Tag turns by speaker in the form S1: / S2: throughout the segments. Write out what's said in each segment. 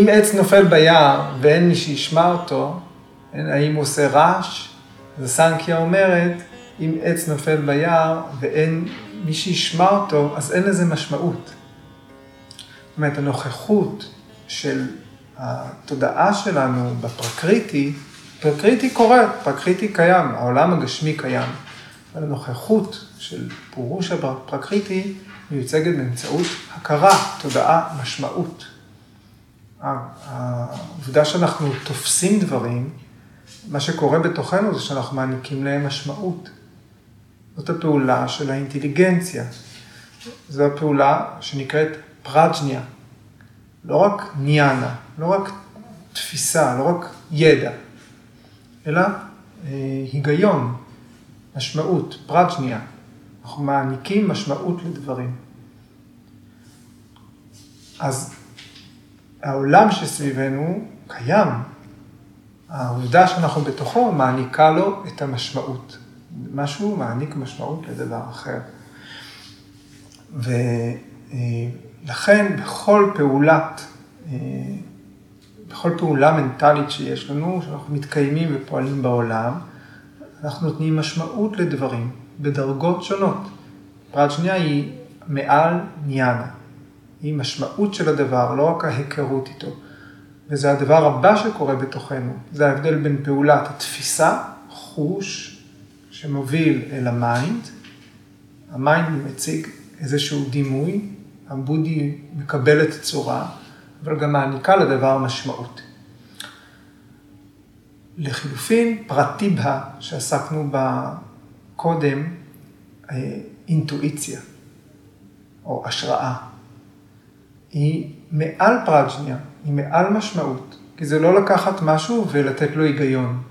S1: אם עץ נופל ביער ואין מי שישמע אותו, האם הוא עושה רעש? אז הסמקהיה אומרת, אם עץ נופל ביער ואין מי שישמע אותו, אז אין לזה משמעות. זאת אומרת, הנוכחות של התודעה שלנו בפרקריטי, פרקריטי קורה, פרקריטי קיים, העולם הגשמי קיים. אבל הנוכחות של פורושה פרקריטי מיוצגת באמצעות הכרה, תודעה, משמעות. העובדה שאנחנו תופסים דברים, מה שקורה בתוכנו זה שאנחנו מעניקים להם משמעות. זאת הפעולה של האינטליגנציה. זו הפעולה שנקראת פרג'ניה. לא רק ניאנה, לא רק תפיסה, לא רק ידע, אלא אה, היגיון, משמעות, פרג'ניה. אנחנו מעניקים משמעות לדברים. אז העולם שסביבנו קיים. העובדה שאנחנו בתוכו מעניקה לו את המשמעות. משהו מעניק משמעות לדבר אחר. ולכן בכל פעולת, בכל פעולה מנטלית שיש לנו, שאנחנו מתקיימים ופועלים בעולם, אנחנו נותנים משמעות לדברים בדרגות שונות. פרג'ניה היא מעל ג'ניאנה. היא משמעות של הדבר, לא רק ההיכרות איתו. וזה הדבר הבא שקורה בתוכנו, זה ההבדל בין פעולת התפיסה, חוש, שמוביל אל ה mind. ה mind מציג איזשהו דימוי, הבודהי מקבל את צורה, אבל גם מעניקה לדבר משמעות. לחילופין, פרטיבה, שעסקנו בה קודם, אה, אינטואיציה, או השראה. היא מעל פרג'ניה, היא מעל משמעות, כי זה לא לקחת משהו ולתת לו היגיון,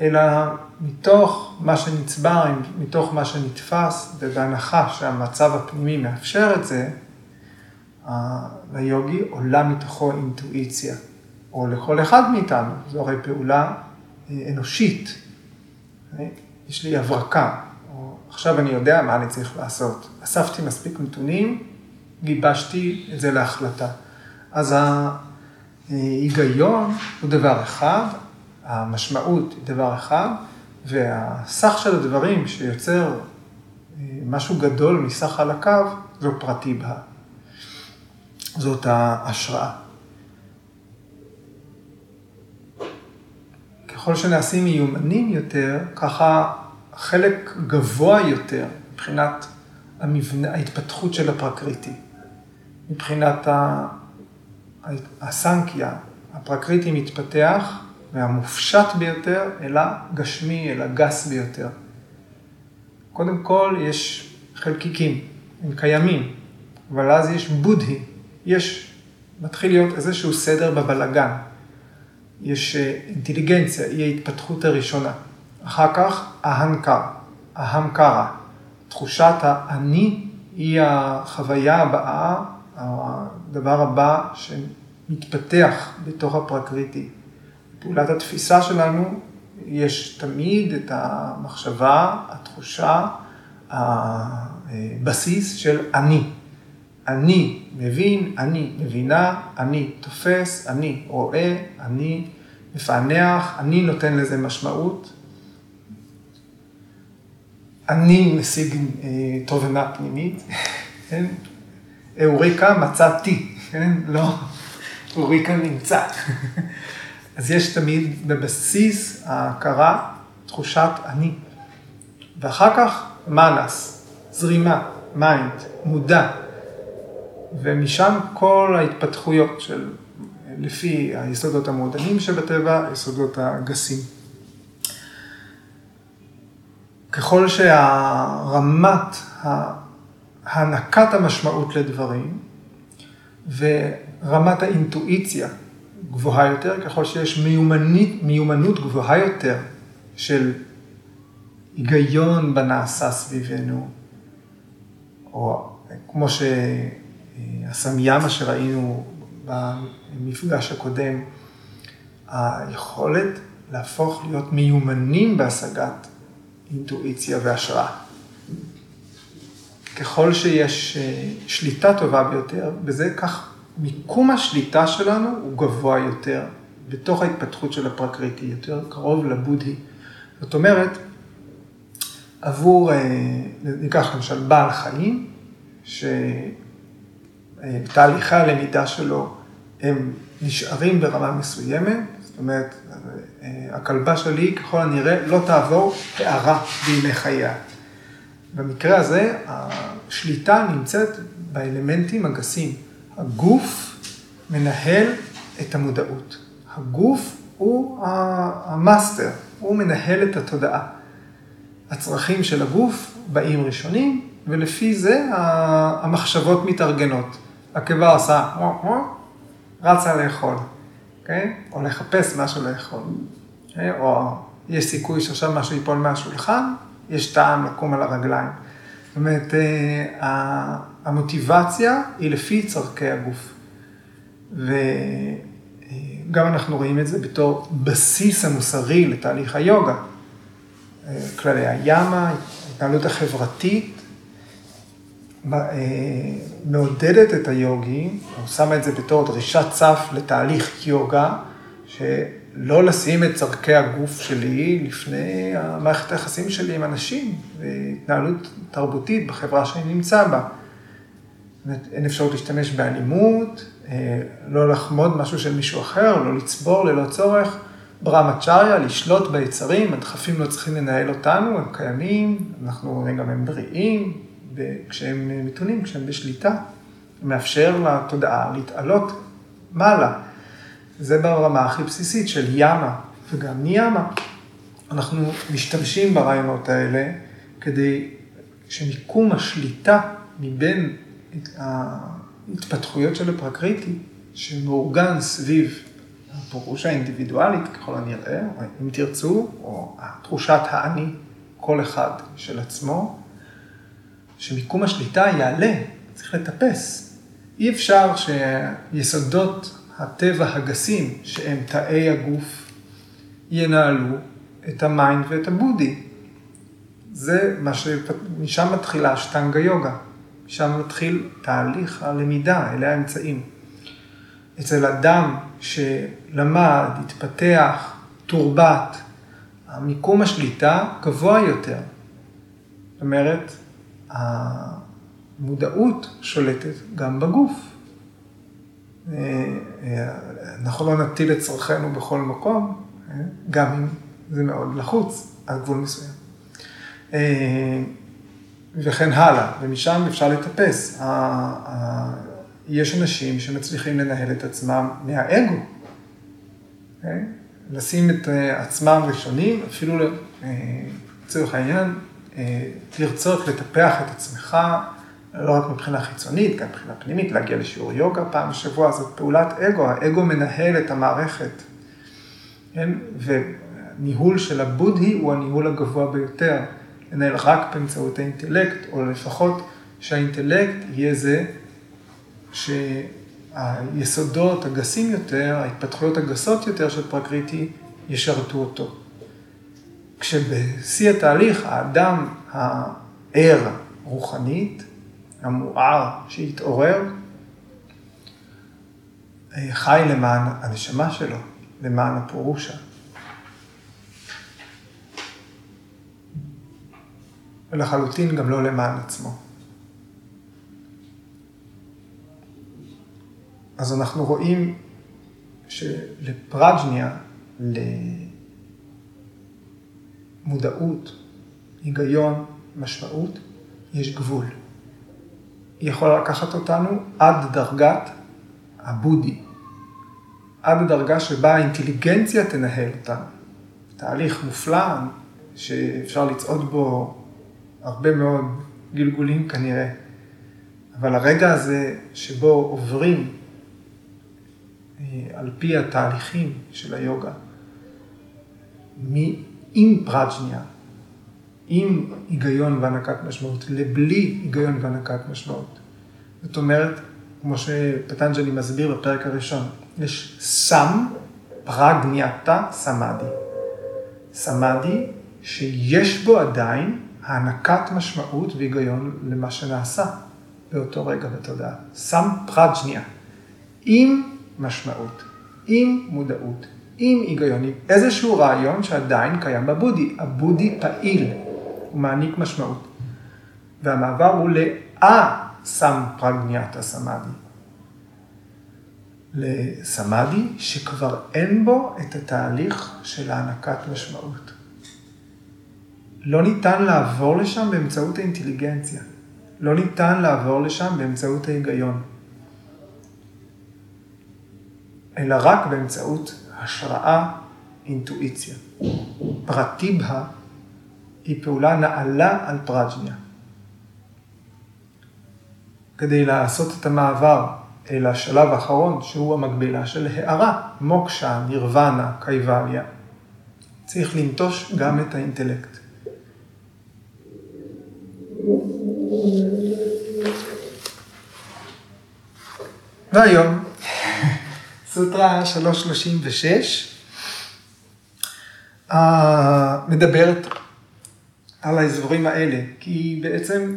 S1: אלא מתוך מה שנצבר, מתוך מה שנתפס, ובהנחה שהמצב הפנימי מאפשר את זה, ליוגי עולה מתוכו אינטואיציה, או לכל אחד מאיתנו, זו הרי פעולה אה, אנושית. יש לי הברקה, או עכשיו אני יודע מה אני צריך לעשות. אספתי מספיק נתונים, גיבשתי את זה להחלטה. אז ההיגיון הוא דבר אחד, המשמעות היא דבר אחד, והסך של הדברים שיוצר אה, משהו גדול מסך חלקיו, זו פרטי בה. זאת ההשראה. ככל שנעשים מיומנים יותר, ככה חלק גבוה יותר מבחינת המבנה, ההתפתחות של הפרקריטי. מבחינת הסנקיה, הפרקריטי מתפתח מהמופשט ביותר אל הגשמי, אל הגס ביותר. קודם כל יש חלקיקים, הם קיימים, אבל אז יש בודהי, יש, מתחיל להיות איזשהו סדר בבלגן. יש אה, אינטליגנציה, היא ההתפתחות הראשונה. אחר כך ההנקר, ההמקרה, תחושת האני היא החוויה הבאה, הדבר הבא שמתפתח בתוך הפרקריטי. פעולת התפיסה שלנו, יש תמיד את המחשבה, התחושה, הבסיס של אני. אני מבין, אני מבינה, אני תופס, אני רואה, אני מפענח, אני נותן לזה משמעות. אני משיג אה, תובנה פנימית, כן? אוריקה מצאתי, כן? לא, אוריקה נמצא. אז יש תמיד בבסיס ההכרה תחושת אני. ואחר כך מנס, זרימה, mind, מודע. ומשם כל ההתפתחויות של, לפי היסודות המעודנים שבטבע, היסודות הגסים. ככל שהרמת הענקת המשמעות לדברים ורמת האינטואיציה גבוהה יותר, ככל שיש מיומנית, מיומנות גבוהה יותר של היגיון בנעשה סביבנו, או כמו שהסמיאמה שראינו במפגש הקודם, היכולת להפוך להיות מיומנים בהשגת אינטואיציה והשראה. ככל שיש אה, שליטה טובה ביותר, בזה כך מיקום השליטה שלנו הוא גבוה יותר, בתוך ההתפתחות של הפרקריטי, יותר קרוב לבודהי. זאת אומרת, עבור, אה, ניקח למשל בעל חיים, שתהליכי הלמידה שלו הם נשארים ברמה מסוימת, זאת אומרת, אה, הכלבה שלי ככל הנראה לא תעבור הערה בימי חייה. במקרה הזה, השליטה נמצאת באלמנטים הגסים. הגוף מנהל את המודעות. הגוף הוא המאסטר, הוא מנהל את התודעה. הצרכים של הגוף באים ראשונים, ולפי זה המחשבות מתארגנות. הקיבה עושה, רצה לאכול? אוקיי? או לחפש משהו לאכול? אוקיי? או יש סיכוי שעכשיו משהו ייפול מהשולחן, יש טעם לקום על הרגליים. זאת אומרת, אה, המוטיבציה היא לפי צורכי הגוף. וגם אנחנו רואים את זה בתור בסיס המוסרי לתהליך היוגה. אה, כללי הימה, ההתנהלות החברתית, אה, מעודדת את היוגי, או שמה את זה בתור דרישת סף לתהליך יוגה, שלא לשים את צורכי הגוף שלי לפני המערכת היחסים שלי עם אנשים, והתנהלות תרבותית בחברה שאני נמצא בה. אין אפשרות להשתמש באלימות, אה, לא לחמוד משהו של מישהו אחר, לא לצבור ללא צורך. ברמצ'ריה, לשלוט ביצרים, הדחפים לא צריכים לנהל אותנו, הם קיימים, אנחנו גם הם בריאים, כשהם מתונים, כשהם בשליטה, מאפשר לתודעה להתעלות מעלה. זה ברמה הכי בסיסית של ימה וגם ניאמה. אנחנו משתמשים ברעיונות האלה כדי שמיקום השליטה מבין ההתפתחויות של הפרקריטי, שמאורגן סביב הפירוש האינדיבידואלית ככל הנראה, או אם תרצו, או תחושת האני, כל אחד של עצמו, שמיקום השליטה יעלה, צריך לטפס. אי אפשר שיסודות הטבע הגסים, שהם תאי הגוף, ינהלו את ה mind ואת הבודהי. זה מה ש... משם מתחילה אשטנגה יוגה. משם מתחיל תהליך הלמידה, אלה האמצעים. אצל אדם שלמד, התפתח, תורבת, המיקום השליטה גבוה יותר. זאת אומרת, המודעות שולטת גם בגוף. אה, אה, אנחנו לא נטיל את צרכינו בכל מקום, אה, גם אם זה מאוד לחוץ על גבול מסוים. וכן הלאה, ומשם אפשר לטפס. יש אנשים שמצליחים לנהל את עצמם מהאגו? לשים את עצמם ראשונים, אפילו לצורך העניין, לרצות לטפח את עצמך, לא רק מבחינה חיצונית, גם מבחינה פנימית, להגיע לשיעור יוגה פעם בשבוע, זאת פעולת אגו, האגו מנהל את המערכת. כן? וניהול של הבודהי הוא הניהול הגבוה ביותר, לנהל רק באמצעות האינטלקט, או לפחות שהאינטלקט יהיה זה שהיסודות הגסים יותר, ההתפתחויות הגסות יותר של פרקריטי, ישרתו אותו. כשבשיא התהליך האדם הער רוחנית, המואר שהתעורר, חי למען הנשמה שלו, למען הפורושה. ולחלוטין גם לא למען עצמו. אז אנחנו רואים שלפרג'ניה, למודעות, היגיון, משמעות, יש גבול. יכולה לקחת אותנו עד דרגת הבודי, עד הדרגה שבה האינטליגנציה תנהל אותנו. תהליך מופלא שאפשר לצעוד בו הרבה מאוד גלגולים כנראה. אבל הרגע הזה שבו עוברים אה, על פי התהליכים של היוגה, עם פרג'ניה, עם היגיון והענקת משמעות, לבלי היגיון והענקת משמעות. זאת אומרת, כמו שפטנג'לי מסביר בפרק הראשון, יש סם פרגניאטה סמאדי. סמאדי שיש בו עדיין הענקת משמעות והיגיון למה שנעשה באותו רגע בתודעה. סם פרג'ניה. עם משמעות, עם מודעות, עם היגיון, עם איזשהו רעיון שעדיין קיים בבודי. הבודי פעיל, הוא מעניק משמעות. והמעבר הוא לאה-סם פרגניאטה סמאדי. לסמאדי שכבר אין בו את התהליך של הענקת משמעות. לא ניתן לעבור לשם באמצעות האינטליגנציה. לא ניתן לעבור לשם באמצעות ההיגיון. אלא רק באמצעות השראה, אינטואיציה. פרטיבה היא פעולה נעלה על פרג'ניה. כדי לעשות את המעבר אל השלב האחרון, שהוא המקבילה של הערה, מוקשה, נירוונה, קייבליה, צריך לנטוש גם את האינטלקט. והיום, סוטרה 336 אה, מדברת על האזורים האלה, כי בעצם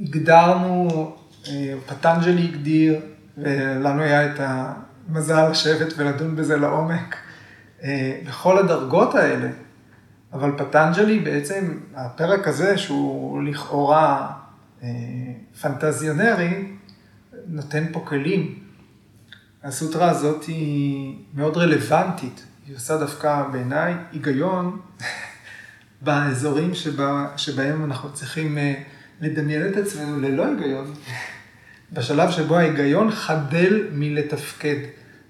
S1: הגדרנו, אה, פטנג'לי הגדיר, ולנו היה את המזל לשבת ולדון בזה לעומק, אה, בכל הדרגות האלה. אבל פטנג'לי בעצם, הפרק הזה שהוא לכאורה פנטזיונרי, נותן פה כלים. הסוטרה הזאת היא מאוד רלוונטית, היא עושה דווקא בעיניי היגיון באזורים שבה, שבהם אנחנו צריכים אה, לדמיין את עצמנו ללא היגיון, בשלב שבו ההיגיון חדל מלתפקד.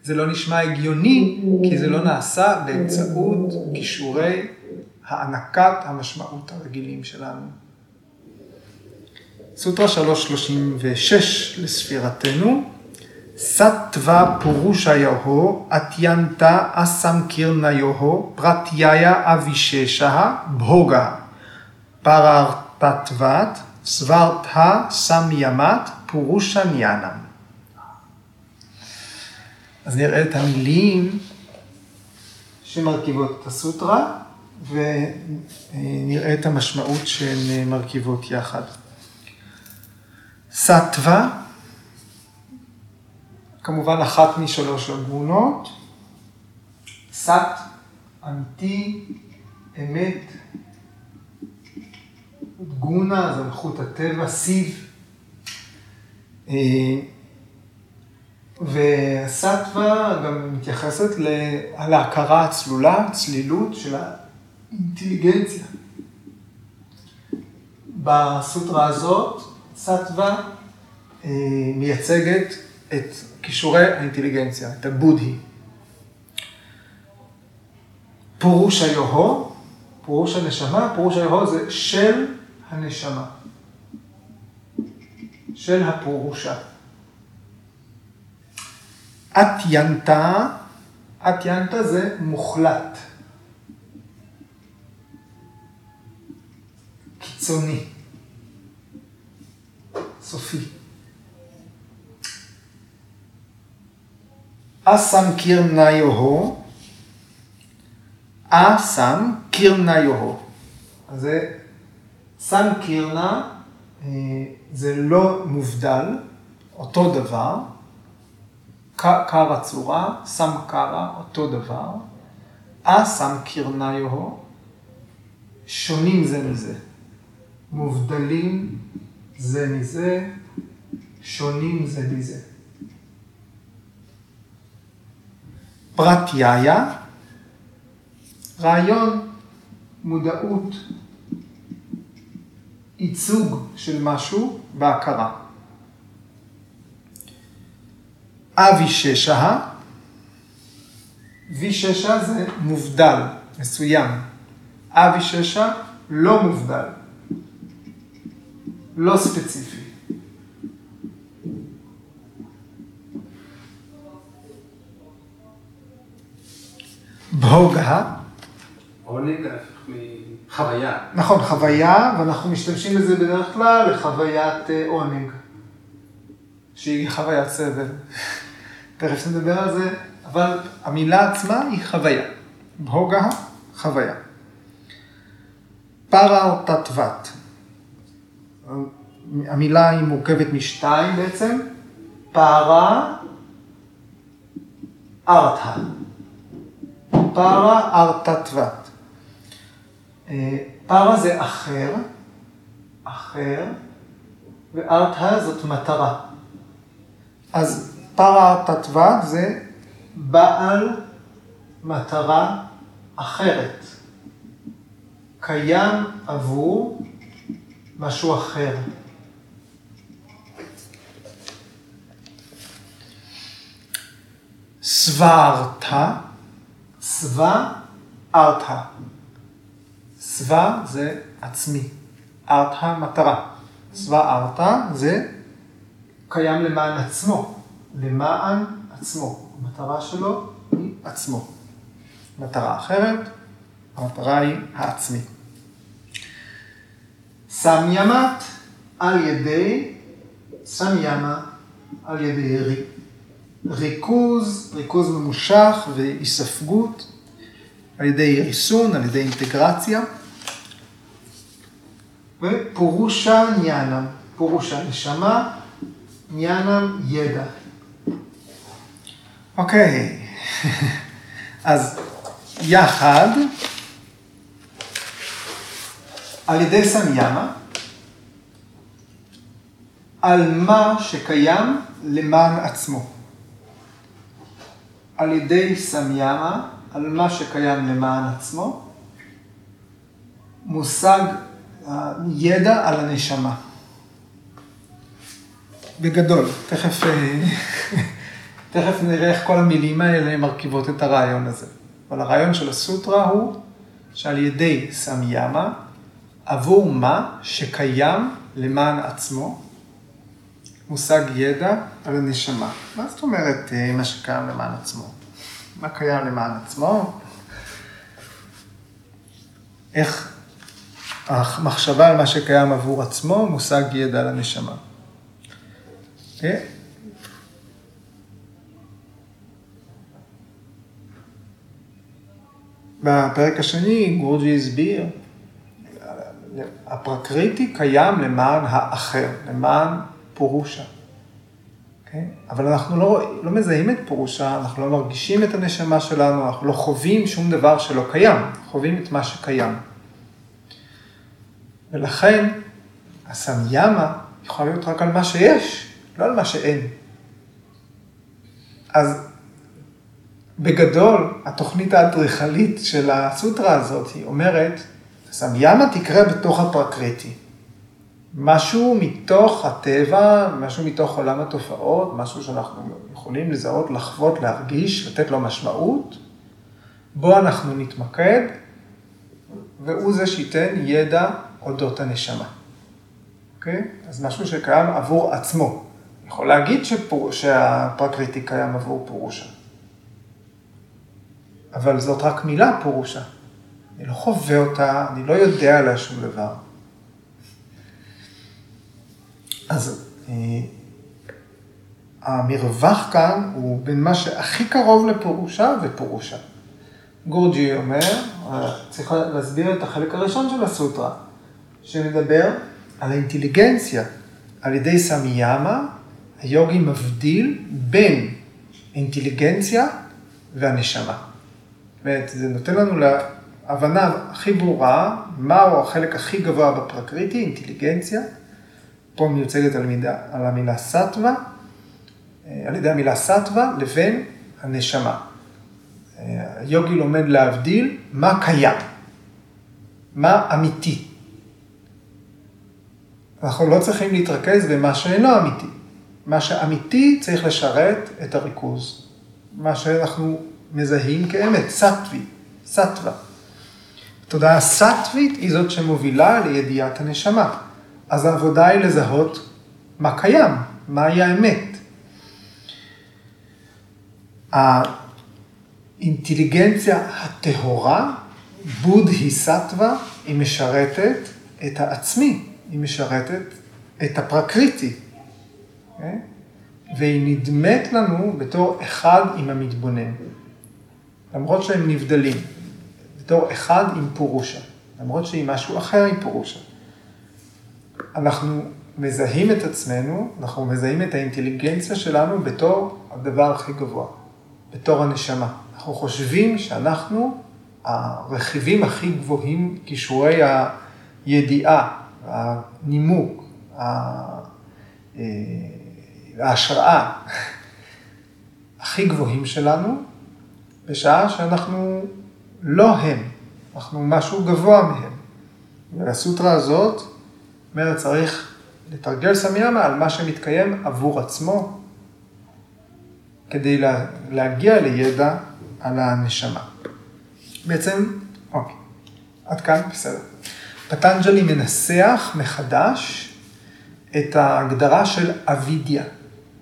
S1: זה לא נשמע הגיוני, כי זה לא נעשה באמצעות כישורי הענקת המשמעות הרגילים שלנו. סוטרה 336 לספירתנו, סטווה פורושה יהו, אטיינטה אסם קירנה יהו, פרטיהיה אביששה, בהוגה, פררטטוות, סברתה סמיימת, פורושה ניאנם. אז נראה את המילים שמרכיבות את הסוטרה, ונראה את המשמעות שהן מרכיבות יחד. סטווה, כמובן אחת משלוש הגונות, סט, אמיתי, אמת, גונה, זה מלכות הטבע, סיב. אה, והסטווה גם מתייחסת להכרה הצלולה, צלילות של האינטליגנציה. בסוטרה הזאת סטווה אה, מייצגת את כישורי האינטליגנציה, את הבודהי. פורוש היוהו, פורוש הנשמה, פורוש היוהו זה של הנשמה, של הפורושה. אטיינטה, אטיינטה זה מוחלט, קיצוני. סופי. אסם קירנה יוהו, אסם קירנה יוהו. אז זה סם קירנה, אה, זה לא מובדל, אותו דבר, קר הצורה, סם קרה, אותו דבר, אסם קירנה יוהו, שונים זה מזה, מובדלים זה מזה, שונים זה מזה. פרט יאיה, רעיון, מודעות, ייצוג של משהו בהכרה. אבי ששה, וי ששה זה מובדל, מסוים. אבי ששה לא מובדל. לא ספציפי. בהוגה.
S2: עונג מחוויה.
S1: נכון, חוויה, ואנחנו משתמשים בזה בדרך כלל לחוויית אה, עונג, שהיא חוויית סבל. תכף נדבר על זה, אבל המילה עצמה היא חוויה. בהוגה, חוויה. פרה תתוות. המילה היא מורכבת משתיים בעצם, פערה ארתא. פרה ארתתוות. אה, פרה זה אחר, אחר, וארתא זאת מטרה. אז פרה ארתתוות זה בעל מטרה אחרת. קיים עבור משהו אחר. סווארתא, סווה ארתא. סווה זה עצמי, ארתא מטרה. סווה ארתא זה קיים למען עצמו, למען עצמו. המטרה שלו היא עצמו. מטרה אחרת, המטרה היא העצמי. סמיאמת על ידי, סמיאמה על ידי ריכוז, ריכוז ממושך והיספגות, על ידי ריסון, על ידי אינטגרציה. ופורושה ניאנם, פורושה נשמה, ניאנם ידע. אוקיי, אז יחד, על ידי סמיאמה, על מה שקיים למען עצמו. על ידי סמיאמה, על מה שקיים למען עצמו, מושג ידע על הנשמה. בגדול, תכף, תכף נראה איך כל המילים האלה מרכיבות את הרעיון הזה. אבל הרעיון של הסוטרה הוא שעל ידי סמיאמה, עבור מה שקיים למען עצמו, מושג ידע על הנשמה. מה זאת אומרת אה, מה שקיים למען עצמו? מה קיים למען עצמו? איך המחשבה על מה שקיים עבור עצמו, מושג ידע על הנשמה. אה? בפרק השני גורג'י הסביר, הפרקריטי קיים למען האחר, למען פורושה. Okay? אוקיי? אבל אנחנו לא, לא מזהים את פורושה, אנחנו לא מרגישים את הנשמה שלנו, אנחנו לא חווים שום דבר שלא קיים, חווים את מה שקיים. ולכן הסמיאמה יכולה להיות רק על מה שיש, לא על מה שאין. אז בגדול, התוכנית האדריכלית של הסוטרה הזאת, היא אומרת, סמיאמה תקרה בתוך הפרקריטי. משהו מתוך הטבע, משהו מתוך עולם התופעות, משהו שאנחנו יכולים לזהות, לחוות, להרגיש, לתת לו משמעות, בו אנחנו נתמקד, והוא זה שייתן ידע אודות הנשמה. אוקיי? אז משהו שקיים עבור עצמו. יכול להגיד שפור... שהפרקריטי קיים עבור פורושה. אבל זאת רק מילה פורושה. אני לא חווה אותה, אני לא יודע עליה שום דבר. אז אה, המרווח כאן הוא בין מה שהכי קרוב לפורושה ופורושה. גורג'י אומר, צריך להסביר את החלק הראשון של הסוטרה, שמדבר על האינטליגנציה. על ידי סמיאמה, היוגי מבדיל בין אינטליגנציה והנשמה. זאת אומרת, זה נותן לנו להבנה הכי ברורה, מהו החלק הכי גבוה בפרקריטי, אינטליגנציה. פה מיוצגת על, מידה, על המילה סטווה, אה, על ידי המילה סטווה, לבין הנשמה. אה, היוגי לומד להבדיל מה קיים, מה אמיתי. אנחנו לא צריכים להתרכז במה שאינו אמיתי. מה שאמיתי צריך לשרת את הריכוז. מה שאנחנו מזהים כאמת, סטווי, סטווה. התודעה הסטווית היא זאת שמובילה לידיעת הנשמה. אז העבודה היא לזהות מה קיים, מהי האמת. האינטליגנציה הטהורה, בודהי סטווה, היא משרתת את העצמי, היא משרתת את הפרקריטי. Okay? והיא נדמת לנו בתור אחד עם המתבונן. למרות שהם נבדלים, בתור אחד עם פורושה, למרות שהיא משהו אחר עם פורושה. אנחנו מזהים את עצמנו, אנחנו מזהים את האינטליגנציה שלנו בתור הדבר הכי גבוה. בתור הנשמה. אנחנו חושבים שאנחנו הרכיבים הכי גבוהים, כישורי הידיעה, הנימוק, אה, ההשראה הכי גבוהים שלנו, בשעה שאנחנו לא הם, אנחנו משהו גבוה מהם. והסוטרה הזאת אומרת, צריך לתרגל סמיאמה על מה שמתקיים עבור עצמו, כדי להגיע לידע על הנשמה. בעצם, אוקיי, עד כאן בסדר. פטנג'לי מנסח מחדש את ההגדרה של אבידיה,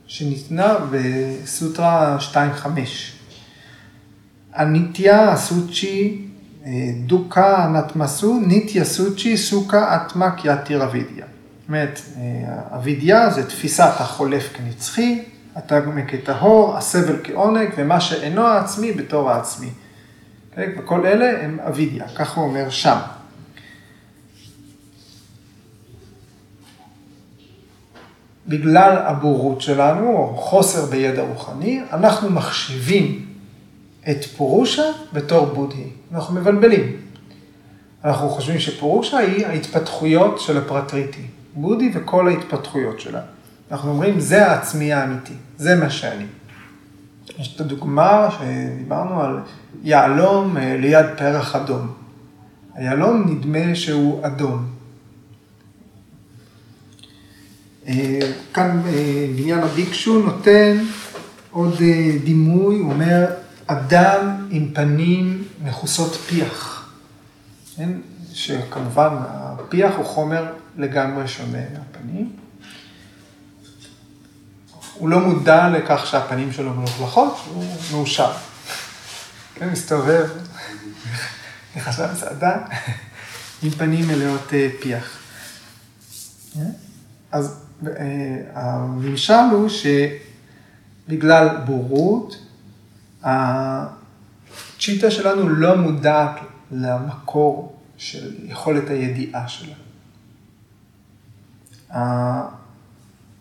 S1: שניתנה בסוטרה 2.5. הניטיה הסוצ'י דוקה נתמסו, ניטיה סוצ'י סוכה אטמה קיאטיר אבידיה. זאת אומרת, אבידיה זה תפיסת החולף כנצחי, התגמא כטהור, הסבל כעונג, ומה שאינו העצמי בתור העצמי. וכל אלה הם אבידיה, ככה הוא אומר שם. בגלל הבורות שלנו, או חוסר בידע רוחני, אנחנו מחשיבים את פורושה בתור בודהי. אנחנו מבלבלים. אנחנו חושבים שפורושה היא ההתפתחויות של הפרטריטי. בודי וכל ההתפתחויות שלה. אנחנו אומרים, זה העצמי האמיתי, זה מה שאני. יש את הדוגמה שדיברנו על יהלום אה, ליד פרח אדום. היהלום נדמה שהוא אדום. אה, כאן אה, בניין הביקשו נותן עוד דימוי, הוא אומר, אדם עם פנים מכוסות פיח. כן? שכמובן הפיח הוא חומר לגמרי שונה מהפנים. הוא לא מודע לכך שהפנים שלו מלוכלכות, הוא מאושר. כן, מסתובב, נכנסה מסעדה, עם פנים מלאות אה, פיח. אז אה, הנמשל הוא שבגלל בורות, הצ'יטה שלנו לא מודעת למקור של יכולת הידיעה שלה.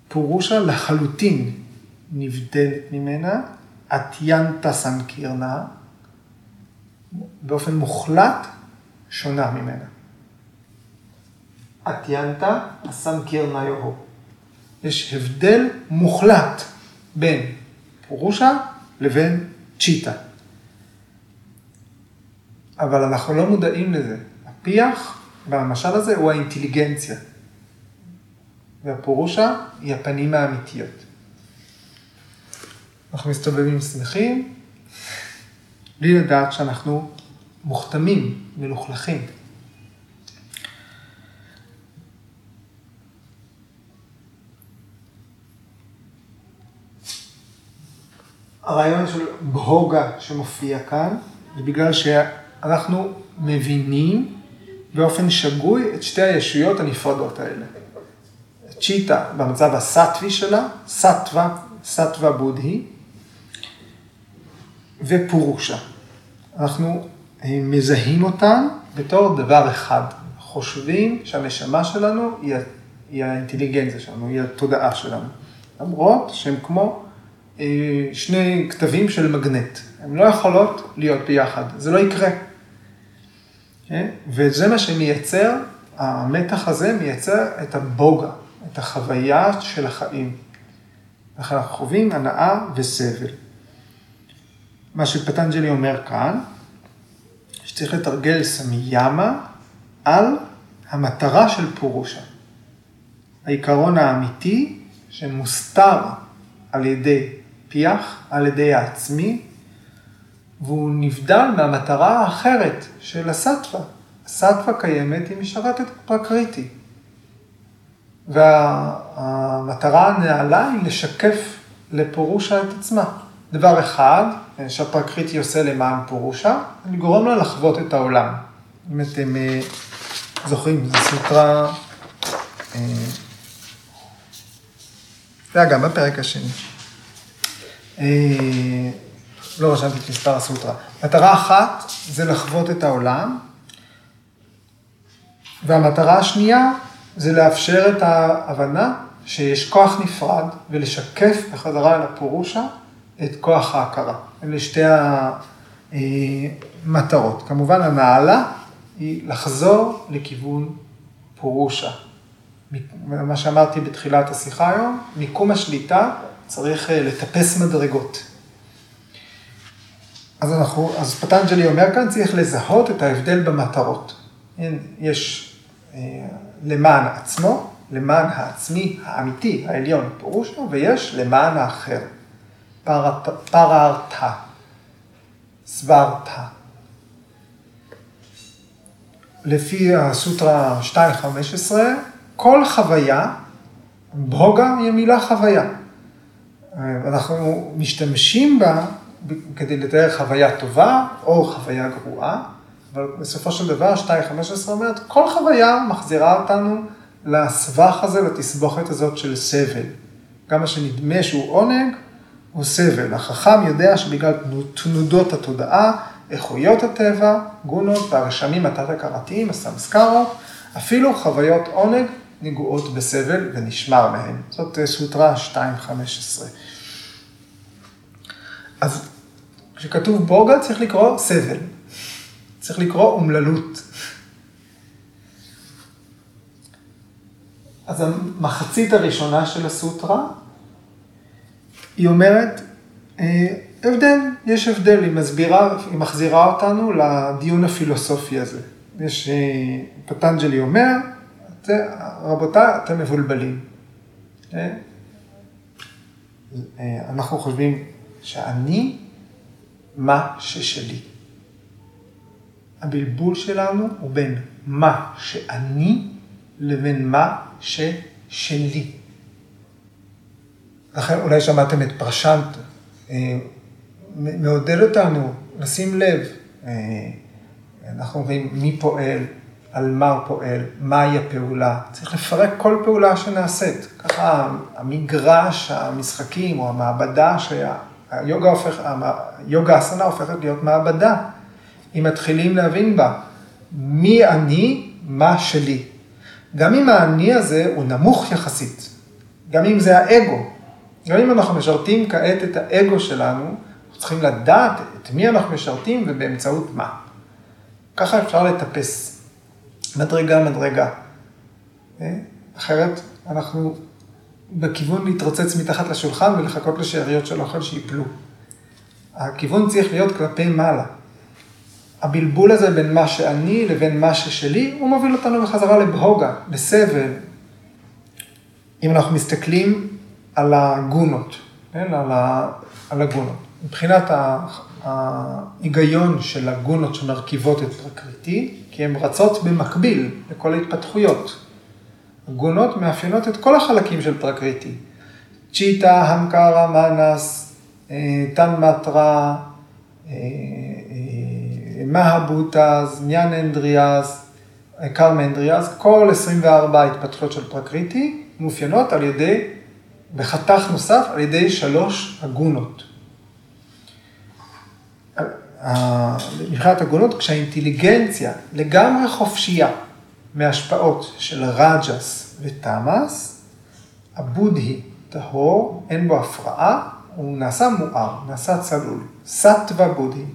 S1: פירושה לחלוטין נבדלת ממנה, אטיינטה סנקירנה, באופן מוחלט שונה ממנה. אטיינטה הסנקירנה יוהו. יש הבדל מוחלט בין פורושה לבין צ'יטה. אבל אנחנו לא מודעים לזה. הפיח במשל הזה הוא האינטליגנציה. והפורושה היא הפנים האמיתיות. אנחנו מסתובבים שמחים, בלי לדעת שאנחנו מוכתמים, מלוכלכים. הרעיון של בהוגה שמופיע כאן, זה בגלל שאנחנו מבינים באופן שגוי את שתי הישויות הנפרדות האלה. צ'יטה במצב הסטווי שלה, סטווה, סטווה בודהי, ופורושה. אנחנו אה, מזהים אותן בתור דבר אחד. חושבים שהנשמה שלנו היא, היא האינטליגנציה שלנו, היא התודעה שלנו. למרות שהן כמו שני כתבים של מגנט. הן לא יכולות להיות ביחד, זה לא יקרה. כן? וזה מה שמייצר, המתח הזה מייצר את הבוגה, את החוויה של החיים. אנחנו חווים הנאה וסבל. מה שפטנג'לי אומר כאן, שצריך לתרגל סמיאמה על המטרה של פורושה. העיקרון האמיתי שמוסתר על ידי פיח, על ידי העצמי, והוא נבדל מהמטרה האחרת של הסטווה. הסטווה קיימת, היא משרתת פרקריטי. והמטרה הנעלה היא לשקף לפורושה את עצמה. דבר אחד שהפרקריטי עושה למען פורושה, לגרום לה לחוות את העולם. אם אתם אה, זוכרים, זו סוטרה, אה, זה היה גם בפרק השני. אה, לא רשמתי את מספר הסוטרה. מטרה אחת זה לחוות את העולם, והמטרה השנייה זה לאפשר את ההבנה שיש כוח נפרד ולשקף בחזרה אל הפורושה את כוח ההכרה, אלה שתי המטרות. כמובן, הנעלה היא לחזור לכיוון פורושה. מה שאמרתי בתחילת השיחה היום, מיקום השליטה צריך אה, לטפס מדרגות. אז, אנחנו, אז פטנג'לי אומר כאן, צריך לזהות את ההבדל במטרות. יש אה, למען עצמו, למען העצמי האמיתי, העליון, פירושה, ויש למען האחר, פרארתא, סברתא. לפי הסוטרה 2.15, כל חוויה, בוגה היא המילה חוויה. אנחנו משתמשים בה כדי לתאר חוויה טובה או חוויה גרועה, אבל בסופו של דבר 2.15 אומרת, כל חוויה מחזירה אותנו לסבך הזה, לתסבוכת הזאת של סבל. גם מה שנדמה שהוא עונג, הוא סבל. החכם יודע שבגלל תנודות התודעה, איכויות הטבע, גונות והרשמים התת-הכרתיים, הסמסקרות, אפילו חוויות עונג נגועות בסבל ונשמר מהן. זאת סוטרה 2.15. אז כשכתוב בוגה צריך לקרוא סבל, צריך לקרוא אומללות. אז המחצית הראשונה של הסוטרה, היא אומרת, אה, הבדל, יש הבדל, היא מסבירה, היא מחזירה אותנו לדיון הפילוסופי הזה. יש, אה, פטנג'לי אומר, רבותיי, אתם מבולבלים. אה, אנחנו חושבים שאני מה ששלי. הבלבול שלנו הוא בין מה שאני לבין מה ששלי. לכן אולי שמעתם את פרשנט, אה, מעודד אותנו לשים לב, אה, אנחנו אומרים מי פועל, על מה הוא פועל, מהי הפעולה. צריך לפרק כל פעולה שנעשית. ככה המגרש, המשחקים או המעבדה שהיוגה הופך, היוגה אסנה הופכת להיות מעבדה. אם מתחילים להבין בה מי אני, מה שלי. גם אם האני הזה הוא נמוך יחסית, גם אם זה האגו, גם אם אנחנו משרתים כעת את האגו שלנו, אנחנו צריכים לדעת את מי אנחנו משרתים ובאמצעות מה. ככה אפשר לטפס מדרגה מדרגה. אה? אחרת אנחנו בכיוון להתרוצץ מתחת לשולחן ולחכות לשאריות של אוכל שיפלו. הכיוון צריך להיות כלפי מעלה. הבלבול הזה בין מה שאני לבין מה ששלי, הוא מוביל אותנו בחזרה לבהוגה, לסבל. אם אנחנו מסתכלים על הגונות, כן? על, ה, על הגונות. מבחינת ההיגיון של הגונות שמרכיבות את פרקריטי, כי הן רצות במקביל לכל ההתפתחויות. הגונות מאפיינות את כל החלקים של פרקריטי. צ'יטה, המקרה, מנס, אה, תנמטרה, אה, מהבוטז, ניאן אנדריאז, קרמה אנדריאז, כל 24 התפתחויות של פרקריטי מאופיינות על ידי, בחתך נוסף, על ידי שלוש הגונות. מבחינת הגונות, כשהאינטליגנציה לגמרי חופשייה מהשפעות של רג'ס ותמאס, הבודהי טהור, אין בו הפרעה, הוא נעשה מואר, נעשה צלול, סטווה בודהי.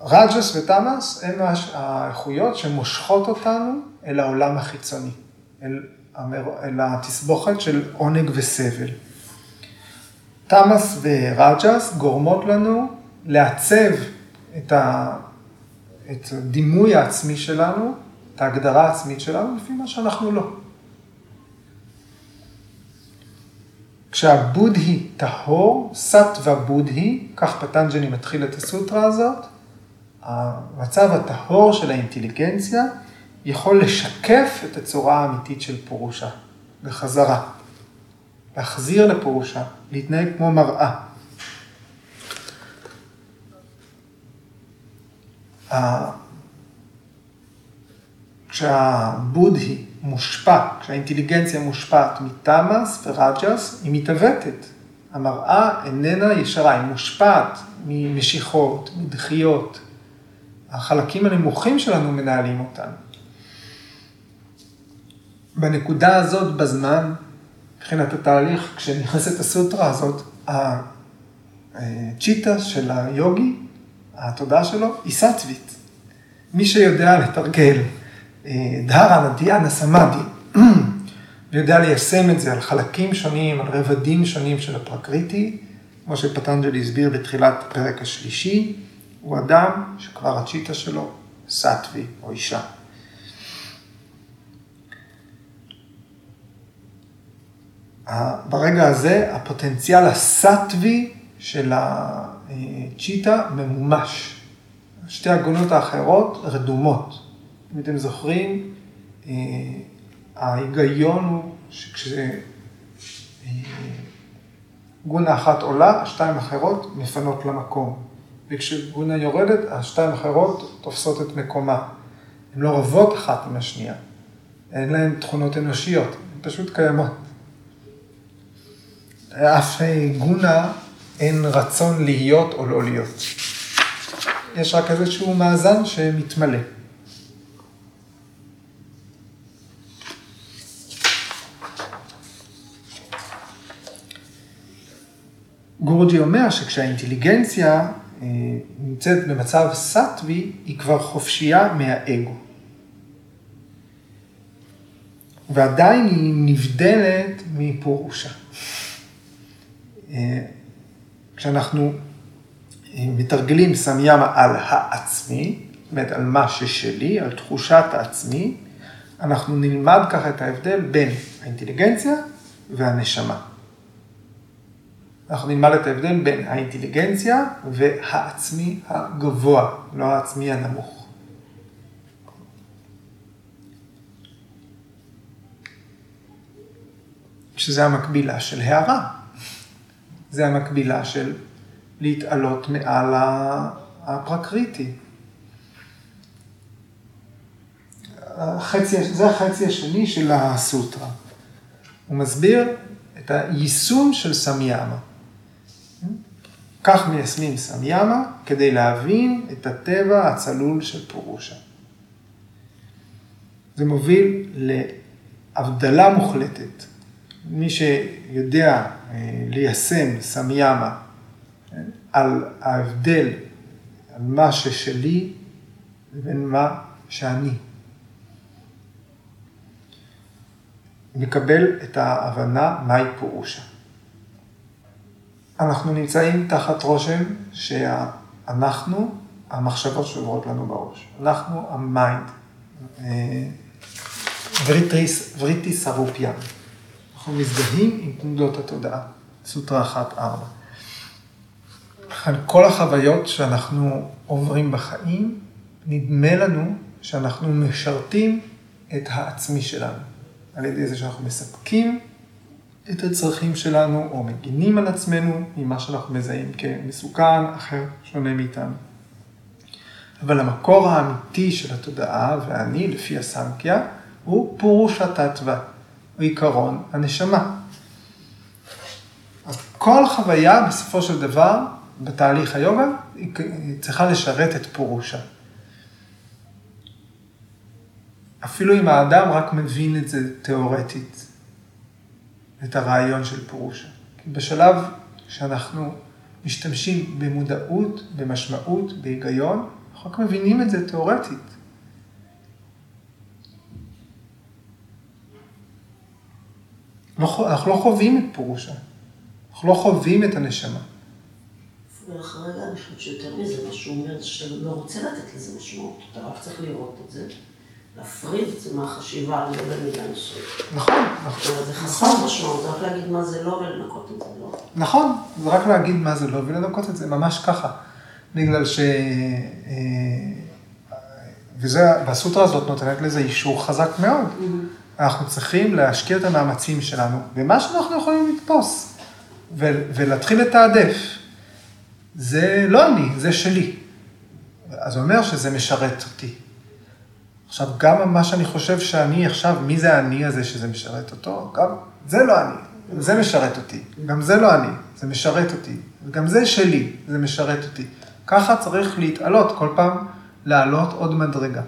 S1: רג'ס ותמאס הם האיכויות שמושכות אותנו אל העולם החיצוני, אל, אל התסבוכת של עונג וסבל. תמאס ורג'ס גורמות לנו לעצב את, ה, את הדימוי העצמי שלנו, את ההגדרה העצמית שלנו, לפי מה שאנחנו לא. כשהבודהי טהור, סטווה בודהי, כך פטנג'ני מתחיל את הסוטרה הזאת, המצב הטהור של האינטליגנציה יכול לשקף את הצורה האמיתית של פורושה, בחזרה. להחזיר לפורושה, להתנהג כמו מראה. כשהבודהי מושפע, כשהאינטליגנציה מושפעת מתמאס ורג'ס, היא מתעוותת. המראה איננה ישרה, היא מושפעת ממשיכות, מדחיות, החלקים הנמוכים שלנו מנהלים אותנו. בנקודה הזאת בזמן, מבחינת התהליך, כשנכנסת הסוטרה הזאת, הצ'יטה של היוגי, התודעה שלו, היא סטווית. מי שיודע לתרגל דהרה, נדיאנה, סמאדי, ויודע ליישם את זה על חלקים שונים, על רבדים שונים של הפרקריטי, כמו שפטנג'לי הסביר בתחילת הפרק השלישי, הוא אדם שכבר הצ'יטה שלו סטווי או אישה. ברגע הזה הפוטנציאל הסטווי של הצ'יטה ממומש. שתי הגונות האחרות רדומות. אם אתם זוכרים, אה, ההיגיון הוא שכשגונה אחת עולה, השתיים האחרות מפנות למקום. וכשגונה יורדת, השתיים האחרות תופסות את מקומה. הן לא רבות אחת עם השנייה. אין להן תכונות אנושיות, הן פשוט קיימות. אף גונה אין רצון להיות או לא להיות. יש רק איזשהו מאזן שמתמלא. גורג'י אומר שכשהאינטליגנציה אה, נמצאת במצב סטווי, היא כבר חופשייה מהאגו. ועדיין היא נבדלת מפורושה. כשאנחנו אה, מתרגלים סמיאמה על העצמי, זאת אומרת על מה ששלי, על תחושת העצמי, אנחנו נלמד ככה את ההבדל בין האינטליגנציה והנשמה. אנחנו נלמד את ההבדל בין האינטליגנציה והעצמי הגבוה, לא העצמי הנמוך. שזה המקבילה של הערה. זה המקבילה של להתעלות מעל הפרקריטי. החצי, זה החצי השני של הסוטרה. הוא מסביר את היישום של סמיאמה. כך מיישמים סמיאמה כדי להבין את הטבע הצלול של פורושה. זה מוביל להבדלה מוחלטת. מי שיודע אה, ליישם סמיאמה כן, על ההבדל, על מה ששלי לבין מה שאני. מקבל את ההבנה מהי פורושה. אנחנו נמצאים תחת רושם שאנחנו, המחשבות שעוברות לנו בראש. אנחנו ה mind. אה, וריטי סארופיאם. אנחנו מזדהים עם תנודות התודעה. סוטרה אחת ארבע. לכן כל החוויות שאנחנו עוברים בחיים, נדמה לנו שאנחנו משרתים את העצמי שלנו. על ידי זה שאנחנו מספקים את הצרכים שלנו, או מגינים על עצמנו ממה שאנחנו מזהים כמסוכן, אחר, שונה מאיתנו. אבל המקור האמיתי של התודעה, ואני, לפי הסנקיה, הוא פורוש התתווה, הוא עיקרון הנשמה. אז כל חוויה, בסופו של דבר, בתהליך היוגה, היא צריכה לשרת את פורושה. אפילו אם האדם רק מבין את זה תיאורטית. את הרעיון של פירושה. בשלב שאנחנו משתמשים במודעות, במשמעות, בהיגיון, אנחנו רק מבינים את זה תיאורטית. לא אנחנו לא חווים את פירושה, אנחנו לא חווים את הנשמה.
S3: ואחרי רגע אני חושבת שיותר מזה, מה שהוא אומר שאתה לא רוצה לתת לזה משמעות, אתה רק צריך לראות את זה. להפריד את זה מהחשיבה על זה במידה מסוימת.
S1: נכון,
S3: נכון. זה חסר משמעות, זה רק להגיד מה זה לא ולנקות את זה לא.
S1: נכון, זה רק להגיד מה זה לא ולנקות את זה, ממש ככה. בגלל ש... אה, וזה, והסוטרה הזאת נותנת לזה אישור חזק מאוד. Mm-hmm. אנחנו צריכים להשקיע את המאמצים שלנו במה שאנחנו יכולים לתפוס, ולהתחיל לתעדף. זה לא אני, זה שלי. אז זה אומר שזה משרת אותי. עכשיו, גם מה שאני חושב שאני עכשיו, מי זה האני הזה שזה משרת אותו? גם זה לא אני, זה משרת אותי. גם זה לא אני, זה משרת אותי. וגם זה שלי, זה משרת אותי. ככה צריך להתעלות, כל פעם לעלות עוד מדרגה.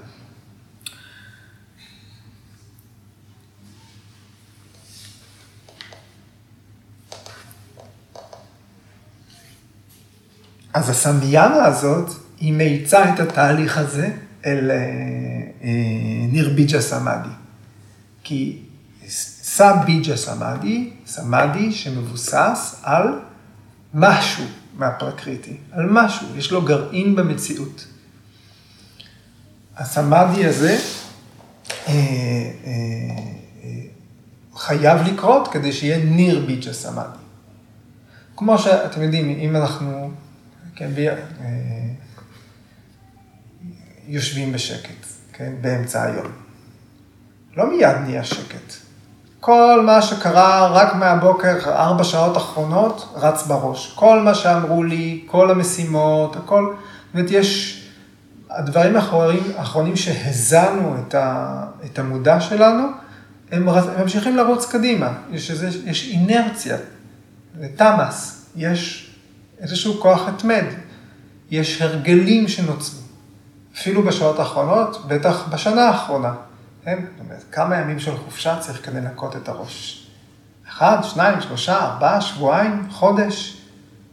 S1: אז הסמיאנה הזאת, היא מאיצה את התהליך הזה אל אה, אה, ניר ביג'ה סמאדי. כי סביג'ה סמאדי, סמאדי שמבוסס על משהו מהפרקריטי, על משהו, יש לו גרעין במציאות. הסמאדי הזה אה, אה, אה, חייב לקרות כדי שיהיה ניר ביג'ה סמאדי. כמו שאתם יודעים, אם אנחנו כן, ב, אה, יושבים בשקט, כן, באמצע היום, לא מיד נהיה שקט. כל מה שקרה רק מהבוקר, ארבע שעות אחרונות, רץ בראש. כל מה שאמרו לי, כל המשימות, הכל, זאת אומרת, יש הדברים האחרונים, האחרונים שהזנו את, ה, את המודע שלנו, הם ממשיכים לרוץ קדימה. יש, איזה, יש אינרציה, זה תמ"ס, יש איזשהו כוח התמד, יש הרגלים שנוצרו. אפילו בשעות האחרונות, בטח בשנה האחרונה. כן? זאת אומרת, כמה ימים של חופשה צריך כדי לנקות את הראש? אחד, שניים, שלושה, ארבעה, שבועיים, חודש?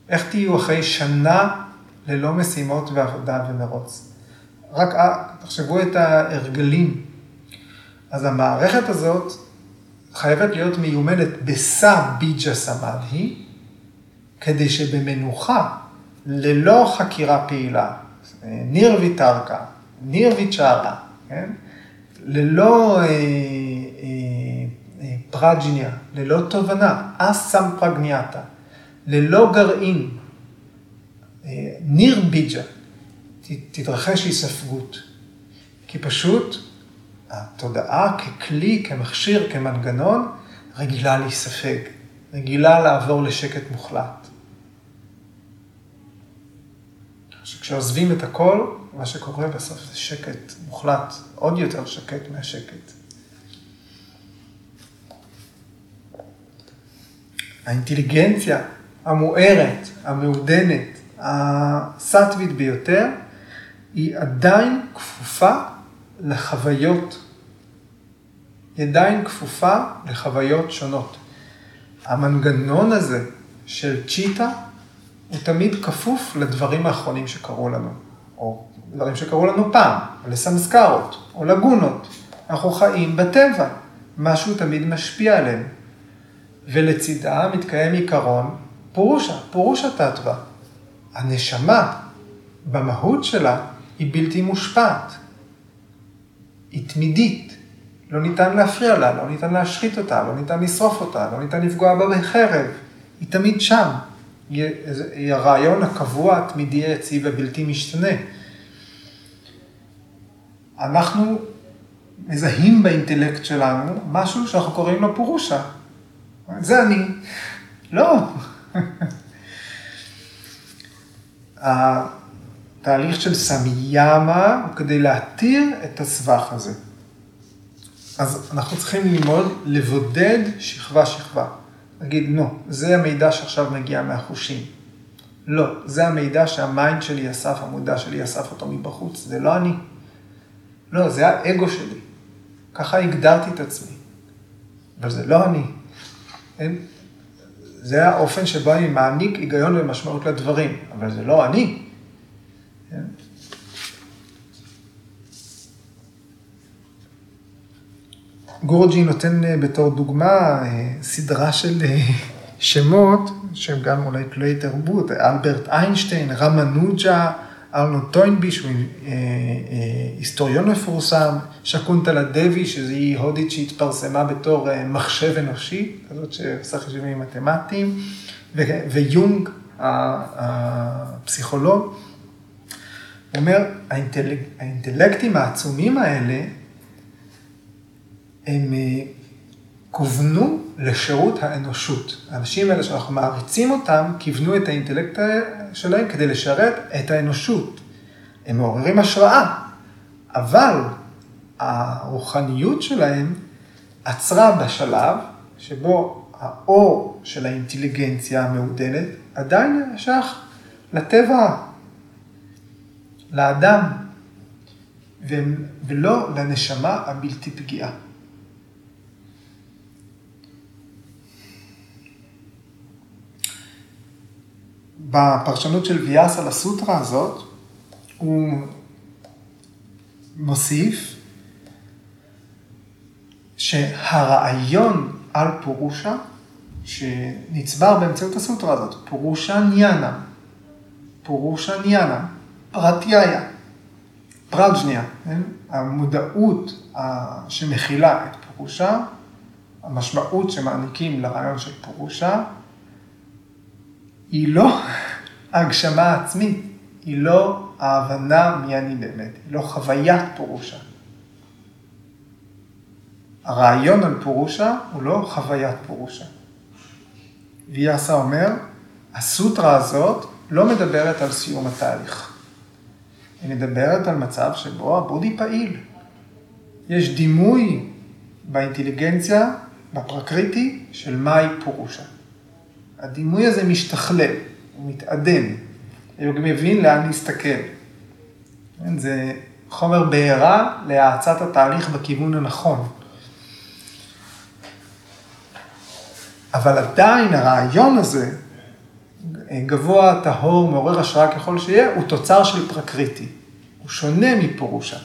S1: איך תהיו אחרי שנה ללא משימות ועבודה ומרוץ? רק תחשבו את ההרגלים. אז המערכת הזאת חייבת להיות מיומנת בסם ביג'ה סמדהי, כדי שבמנוחה, ללא חקירה פעילה, ניר ויטרקה, ניר ויצ'ארה, כן? ללא אה, אה, אה, פרג'ניה, ללא תובנה, אסם פרגניאטה, ללא גרעין, אה, ניר ביג'ה, תתרחש היספגות. כי פשוט התודעה ככלי, כמכשיר, כמנגנון, רגילה להיספג, רגילה לעבור לשקט מוחלט. כשעוזבים את הכל, מה שקורה בסוף זה שקט מוחלט, עוד יותר שקט מהשקט. האינטליגנציה המוארת, המעודנת, הסטווית ביותר, היא עדיין כפופה לחוויות. היא עדיין כפופה לחוויות שונות. המנגנון הזה של צ'יטה הוא תמיד כפוף לדברים האחרונים שקרו לנו, או דברים שקרו לנו פעם, לסמסקרות, או לגונות. אנחנו חיים בטבע, משהו תמיד משפיע עלינו. ולצידה מתקיים עיקרון פורושה, פורושה תתווה. הנשמה, במהות שלה, היא בלתי מושפעת. היא תמידית. לא ניתן להפריע לה, לא ניתן להשחית אותה, לא ניתן לשרוף אותה, לא ניתן לפגוע בה בחרב. היא תמיד שם. היא, הרעיון הקבוע, התמידי, היציב ובלתי משתנה. אנחנו מזהים באינטלקט שלנו משהו שאנחנו קוראים לו פורושה. זה אני. לא. התהליך של סמיאמה הוא כדי להתיר את הסבך הזה. אז אנחנו צריכים ללמוד לבודד שכבה-שכבה. להגיד, נו, זה המידע שעכשיו מגיע מהחושים. לא, זה המידע שהמיינד שלי אסף, המודע שלי אסף אותו מבחוץ, זה לא אני. לא, זה האגו שלי. ככה הגדרתי את עצמי. אבל זה לא אני. אין, זה האופן שבו אני מעניק היגיון ומשמעות לדברים, אבל זה לא אני. גורג'י נותן אה, בתור דוגמה אה, סדרה של אה, שמות, שהם גם אולי תלויי תרבות, אלברט איינשטיין, רמנוג'ה, ארנו טוינבי, שהוא היסטוריון מפורסם, שקונטלה דבי, שהיא הודית שהתפרסמה בתור מחשב אנושי, כזאת שעושה חישובים מתמטיים, ויונג, הפסיכולוג. אומר, האינטלק, האינטלקטים העצומים האלה, הם אה, כוונו לשירות האנושות. האנשים האלה שאנחנו מעריצים אותם, כיוונו את האינטלקט שלהם כדי לשרת את האנושות. הם מעוררים השראה, אבל הרוחניות שלהם עצרה בשלב שבו האור של האינטליגנציה המעודנת עדיין שייך לטבע לאדם, ולא לנשמה הבלתי פגיעה. בפרשנות של ויאסה לסוטרה הזאת, הוא מוסיף שהרעיון על פורושה, שנצבר באמצעות הסוטרה הזאת, פורושה ניאנה, פורושה ניאנה, פרטיהיה, פרג'ניה, כן? המודעות שמכילה את פורושה, המשמעות שמעניקים לרעיון של פורושה, היא לא הגשמה עצמית, היא לא ההבנה מי אני באמת, היא לא חוויית פורושה. הרעיון על פורושה הוא לא חוויית פורושה. ויאסה אומר, הסוטרה הזאת לא מדברת על סיום התהליך. היא מדברת על מצב שבו הבודי פעיל. יש דימוי באינטליגנציה, בפרקריטי, של מהי פורושה. הדימוי הזה משתכלל, הוא מתעדן, הוא מבין לאן להסתכל. כן, זה חומר בעירה להאצת התהליך בכיוון הנכון. אבל עדיין הרעיון הזה, גבוה, טהור, מעורר השראה ככל שיהיה, הוא תוצר של פרקריטי. הוא שונה מפורושה.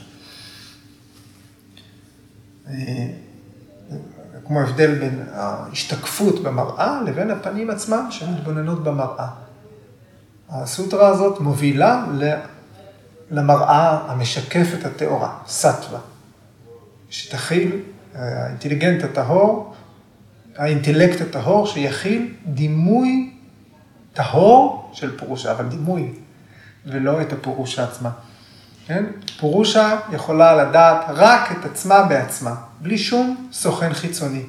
S1: אה, כמו ההבדל בין ההשתקפות במראה לבין הפנים עצמם שמתבוננות במראה. הסוטרה הזאת מובילה למראה המשקפת הטהורה, סטווה, שתכיל האינטליגנט הטהור, האינטלקט הטהור שיכיל דימוי טהור של פורושה, אבל דימוי, ולא את הפורושה עצמה. כן? פורושה יכולה לדעת רק את עצמה בעצמה, בלי שום סוכן חיצוני.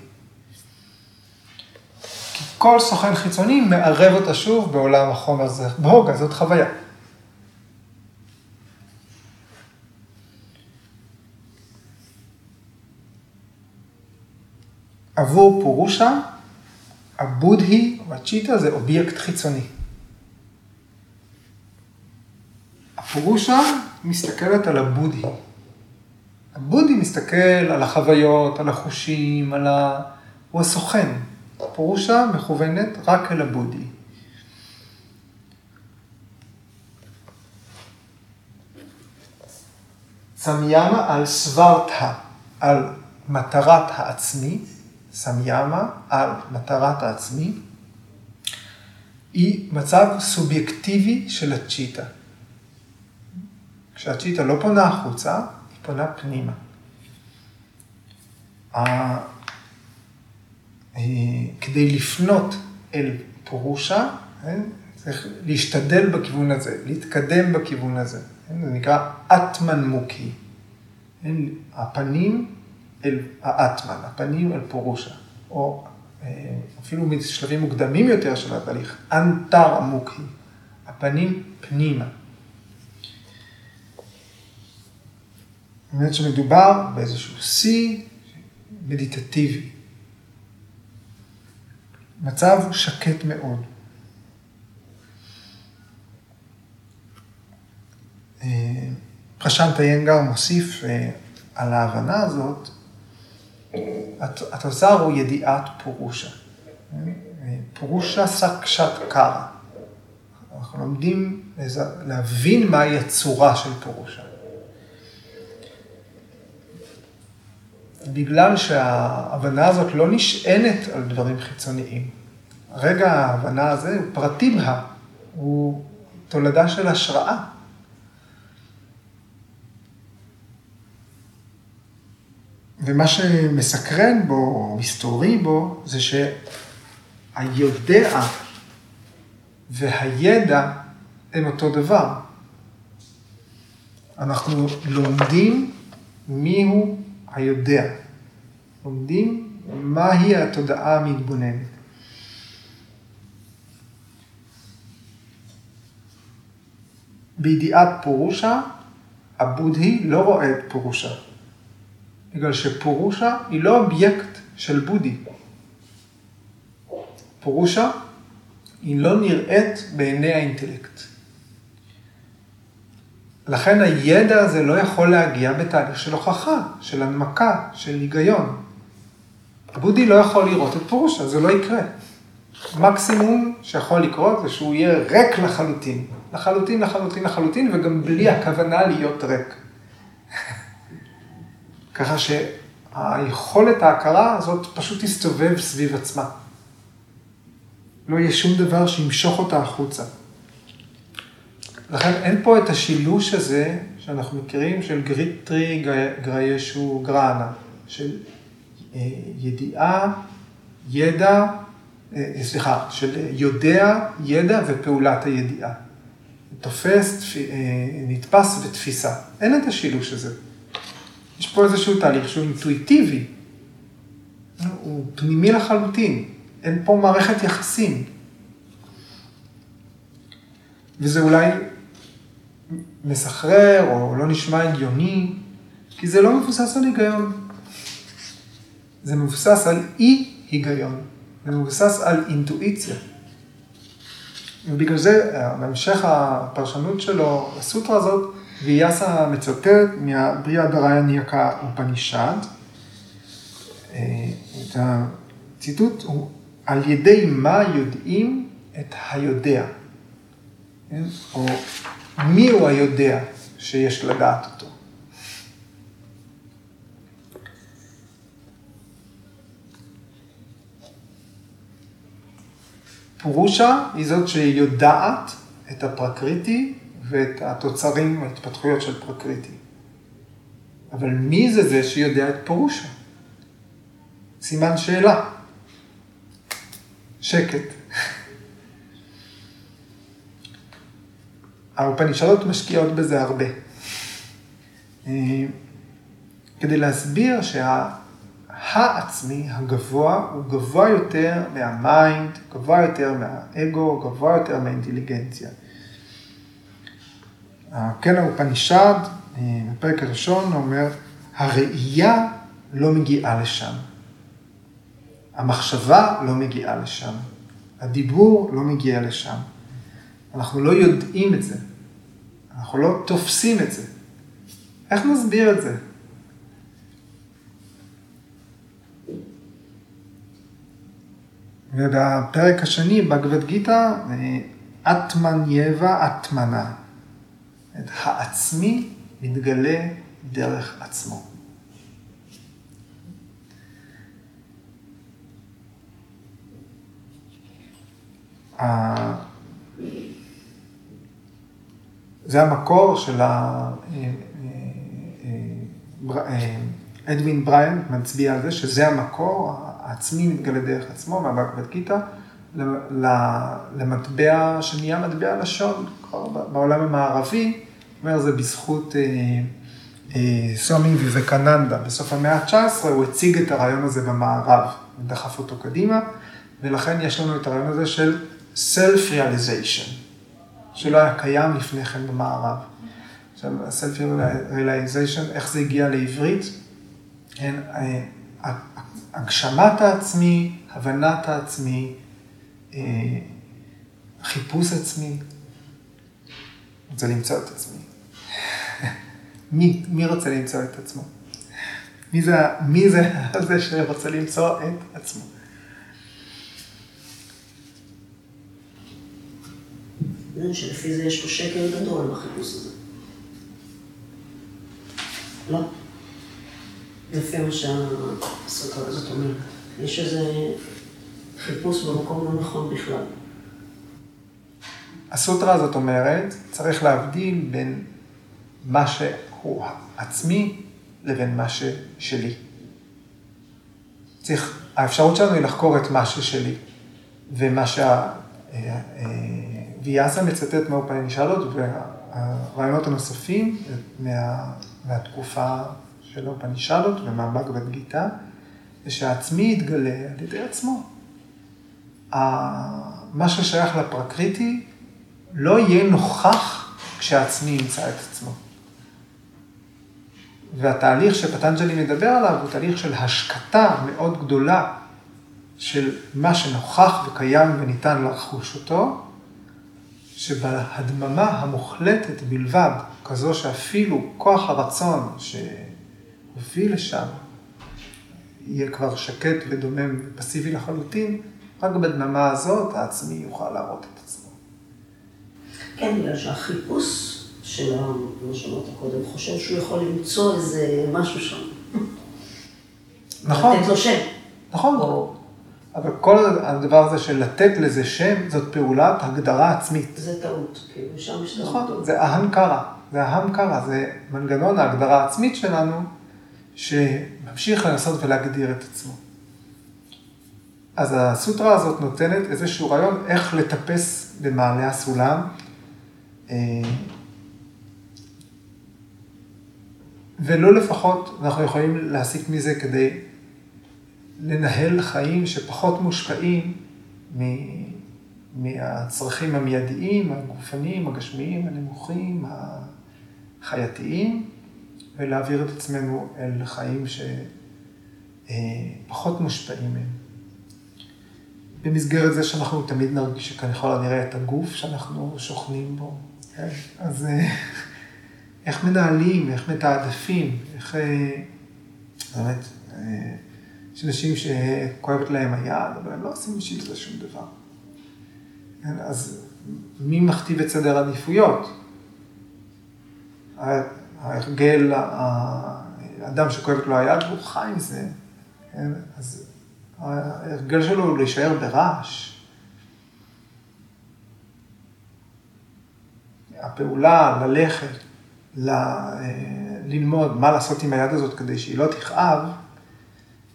S1: כי כל סוכן חיצוני מערב אותה שוב בעולם החומר הזה. בהוגה, זאת חוויה. עבור פורושה, הבודהי או הצ'יטה זה אובייקט חיצוני. הפורושה מסתכלת על הבודהי. הבודהי מסתכל על החוויות, על החושים, על ה... הוא הסוכן. פורושה מכוונת רק אל הבודהי. סמיאמה על סוורתה, על מטרת העצמי, סמיאמה על מטרת העצמי, היא מצב סובייקטיבי של הצ'יטה. כשהצ'יטה לא פונה החוצה, היא פונה פנימה. כדי לפנות אל פורושה, כן, צריך להשתדל בכיוון הזה, להתקדם בכיוון הזה. כן, זה נקרא אטמן מוקי. כן, הפנים אל האטמן, הפנים אל פורושה. או אה, אפילו משלבים מוקדמים יותר של התהליך, אנטר מוקי. הפנים פנימה. באמת שמדובר באיזשהו שיא מדיטטיבי. מצב שקט מאוד. אה, פרשנט איינגר מוסיף אה, על ההבנה הזאת, התוצר הוא ידיעת פורושה. פורושה סקשת קרא. אנחנו לומדים להבין מהי הצורה של פורושה. בגלל שההבנה הזאת לא נשענת על דברים חיצוניים. רגע ההבנה הזה הוא פרטי בה, הוא תולדה של השראה. ומה שמסקרן בו, או מסתורי בו, זה שהיודע והידע הם אותו דבר. אנחנו לומדים מיהו היודע. לומדים מהי התודעה המתבוננת. בידיעת פורושה, הבודהי לא רואה את פורושה. בגלל שפורושה היא לא אובייקט של בודי. פורושה היא לא נראית בעיני האינטלקט. לכן הידע הזה לא יכול להגיע בתהליך של הוכחה, של הנמקה, של היגיון. בודי לא יכול לראות את פורושה, זה לא יקרה. מקסימום שיכול לקרות זה שהוא יהיה ריק לחלוטין. לחלוטין, לחלוטין, לחלוטין, וגם בלי הכוונה להיות ריק. ככה שהיכולת ההכרה הזאת פשוט תסתובב סביב עצמה. לא יהיה שום דבר שימשוך אותה החוצה. לכן אין פה את השילוש הזה שאנחנו מכירים של גריטרי גריישו גראנה, של אה, ידיעה, ידע, אה, סליחה, של יודע, ידע ופעולת הידיעה. תופס, אה, נתפס ותפיסה. אין את השילוש הזה. יש פה איזשהו תהליך שהוא אינטואיטיבי, הוא פנימי לחלוטין, אין פה מערכת יחסים. וזה אולי מסחרר או לא נשמע הגיוני, כי זה לא מבוסס על היגיון. זה מבוסס על אי היגיון, זה מבוסס על אינטואיציה. ובגלל זה, בהמשך הפרשנות שלו לסוטרה הזאת, ויאסה מצטט מהבריאה דריה ניאקה ופנישד. אה, את הציטוט הוא, על ידי מה יודעים את היודע, כן? או מי הוא היודע שיש לדעת אותו. פורושה היא זאת שיודעת את הפרקריטי ואת התוצרים, ההתפתחויות של פרקריטי. אבל מי זה זה שיודע את פורושה? סימן שאלה. שקט. האופנישלות משקיעות בזה הרבה. אה, כדי להסביר שהעצמי הגבוה הוא גבוה יותר מה mind, גבוה יותר מהאגו, גבוה יותר מהאינטליגנציה. קנה אופנישד, אה, בפרק הראשון, אומר, הראייה לא מגיעה לשם. המחשבה לא מגיעה לשם. הדיבור לא מגיע לשם. אנחנו לא יודעים את זה. אנחנו לא תופסים את זה. איך נסביר את זה? ובפרק השני, בגבד גיתא, אטמן יבה אטמנה. את העצמי מתגלה דרך עצמו. זה המקור של ה... אה, אה, אה, אדווין בריין מצביע על זה שזה המקור, העצמי מתגלה דרך עצמו, מהבקבד גיתא, למטבע שנהיה מטבע לשון, בעולם המערבי, אומר זה בזכות סומי ויבקננדה. בסוף המאה ה-19 הוא הציג את הרעיון הזה במערב, ודחף אותו קדימה, ולכן יש לנו את הרעיון הזה של self-realization, שלא היה קיים לפני כן במערב. עכשיו, self-realization, איך זה הגיע לעברית? כן, הגשמת העצמי, הבנת העצמי, אה, חיפוש עצמי, רוצה למצוא את עצמי. מי, מי רוצה למצוא את עצמו? מי זה, מי זה זה שרוצה למצוא את עצמו?
S3: שלפי זה יש פה שקר גדול בחיפוש הזה. לא? לפי מה שהסרטון הזאת אומרת. יש איזה חיפוש במקום לא נכון בכלל.
S1: הסוטרה הזאת אומרת, צריך להבדיל בין מה שהוא עצמי לבין מה ששלי. צריך, האפשרות שלנו היא לחקור את מה ששלי, ומה שה... ויאסה מצטט מהאופנישלות והרעיונות הנוספים מה, מהתקופה של האופנישלות ומהבגבד גיתא, זה שהעצמי יתגלה על ידי עצמו. מה ששייך לפרקריטי לא יהיה נוכח כשהעצמי ימצא את עצמו. והתהליך שפטנג'לי מדבר עליו הוא תהליך של השקטה מאוד גדולה של מה שנוכח וקיים וניתן לחוש אותו, שבהדממה המוחלטת בלבד, כזו שאפילו כוח הרצון שהוביל לשם, יהיה כבר שקט ודומם ופסיבי לחלוטין, רק בדממה הזאת העצמי יוכל להראות את עצמו.
S3: כן, בגלל שהחיפוש של מה שאמרת קודם, חושב שהוא יכול למצוא איזה משהו שם.
S1: נכון.
S3: לתת לו שם.
S1: נכון.
S3: או-
S1: אבל כל הדבר הזה של לתת לזה שם, זאת פעולת הגדרה עצמית.
S3: זה טעות, כאילו, שם יש טעות.
S1: נכון, זה אהנקרה, זה אהנקרה, זה מנגנון ההגדרה העצמית שלנו, שממשיך לנסות ולהגדיר את עצמו. אז הסוטרה הזאת נותנת איזשהו רעיון איך לטפס במעלה הסולם. אה, ולא לפחות אנחנו יכולים להסיק מזה כדי לנהל חיים שפחות מושפעים מ- מהצרכים המיידיים, הגופניים, הגשמיים, הנמוכים, החייתיים, ולהעביר את עצמנו אל חיים שפחות מושפעים מהם. במסגרת זה שאנחנו תמיד נרגיש שכאן ככל הנראה את הגוף שאנחנו שוכנים בו. כן? אז אה, איך מנהלים, איך מתעדפים, איך... אה, באמת, אה, יש אנשים שכואבת להם היד, אבל הם לא עושים בשביל זה שום דבר. כן? אז מי מכתיב את סדר העדיפויות? ההרגל, האדם שכואבת לו היד, הוא חי עם זה. כן? אז ההרגל שלו הוא להישאר ברעש. הפעולה, ללכת, ל, ללמוד מה לעשות עם היד הזאת כדי שהיא לא תכאב,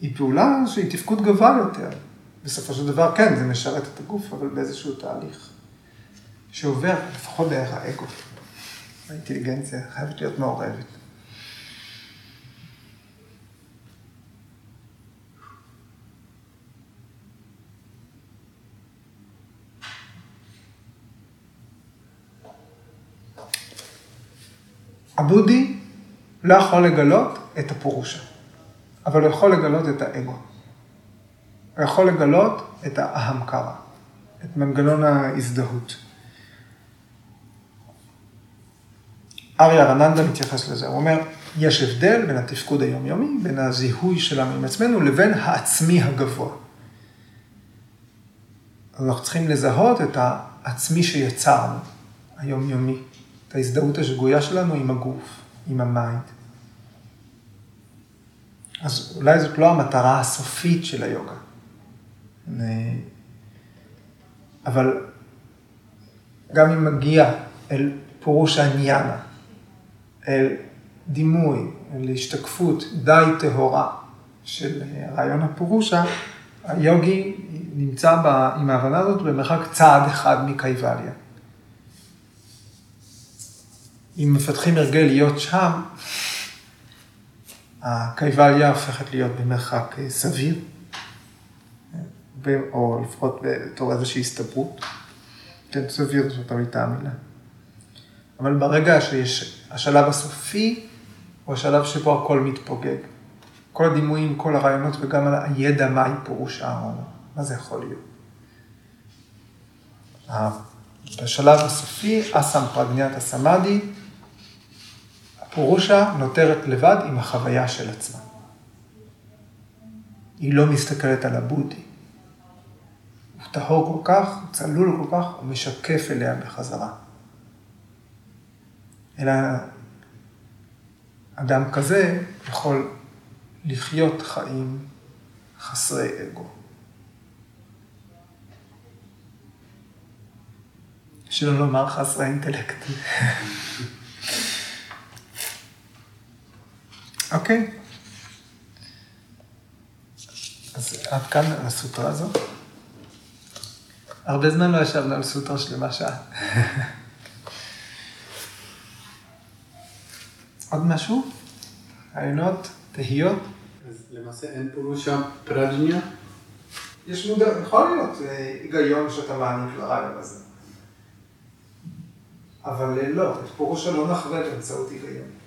S1: היא פעולה שהיא תפקוד גבוה יותר. בסופו של דבר, כן, זה משרת את הגוף, אבל באיזשהו תהליך שעובר לפחות דרך האגו. האינטליגנציה חייבת להיות מעורבת. הבודי לא יכול לגלות את הפורושה, אבל הוא יכול לגלות את האגו. הוא יכול לגלות את האהמקרה, את מנגנון ההזדהות. אריה רננדה מתייחס לזה, הוא אומר, יש הבדל בין התפקוד היומיומי, בין הזיהוי שלנו עם עצמנו, לבין העצמי הגבוה. אנחנו צריכים לזהות את העצמי שיצרנו, היומיומי, את ההזדהות השגויה שלנו עם הגוף, עם ה mind. אז אולי זאת לא המטרה הסופית של היוגה. אבל גם אם מגיע אל פורושה ג'ניאנה, אל דימוי, אל השתקפות די טהורה של רעיון הפורושה, היוגי נמצא בה, עם ההבנה הזאת במרחק צעד אחד מקייבליה. אם מפתחים הרגל להיות שם, הקייבליה הופכת להיות במרחק סביר, או לפחות בתור איזושהי הסתברות. כן, סביר זאת הייתה המילה. אבל ברגע שיש, השלב הסופי הוא השלב שבו הכל מתפוגג. כל הדימויים, כל הרעיונות וגם על הידע מהי פירוש אהרון. מה זה יכול להיות? בשלב הסופי, אסם פרגניית הסמאדי, הפורושה נותרת לבד עם החוויה של עצמה. היא לא מסתכלת על הבודי. הוא טהור כל כך, הוא צלול כל כך, הוא משקף אליה בחזרה. אלא אדם כזה יכול לחיות חיים חסרי אגו. שלא לומר חסרי אינטלקט. אוקיי. אז עד כאן על הסוטרה הזאת. הרבה זמן לא ישבנו על סוטרה שלמה שעה. עוד משהו? רעיונות? תהיות?
S2: אז למעשה אין פירושה פרג'ניה?
S1: יש מודע, יכול להיות אה, היגיון שאתה מעניק לרעיון הזה. אבל אה, לא, את פירושה לא נחווה באמצעות היגיון.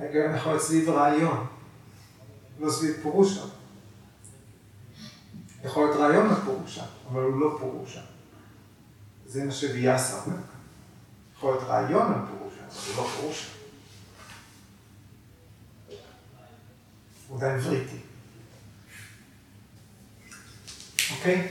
S1: ההיגיון יכול להיות סביב רעיון, לא סביב פירושה. יכול להיות רעיון לפירושה, אבל הוא לא פירושה. זה מה שוויאסה אומר. יכול להיות רעיון לפירושה, אבל הוא לא פירושה. הוא עדיין וריטי. אוקיי?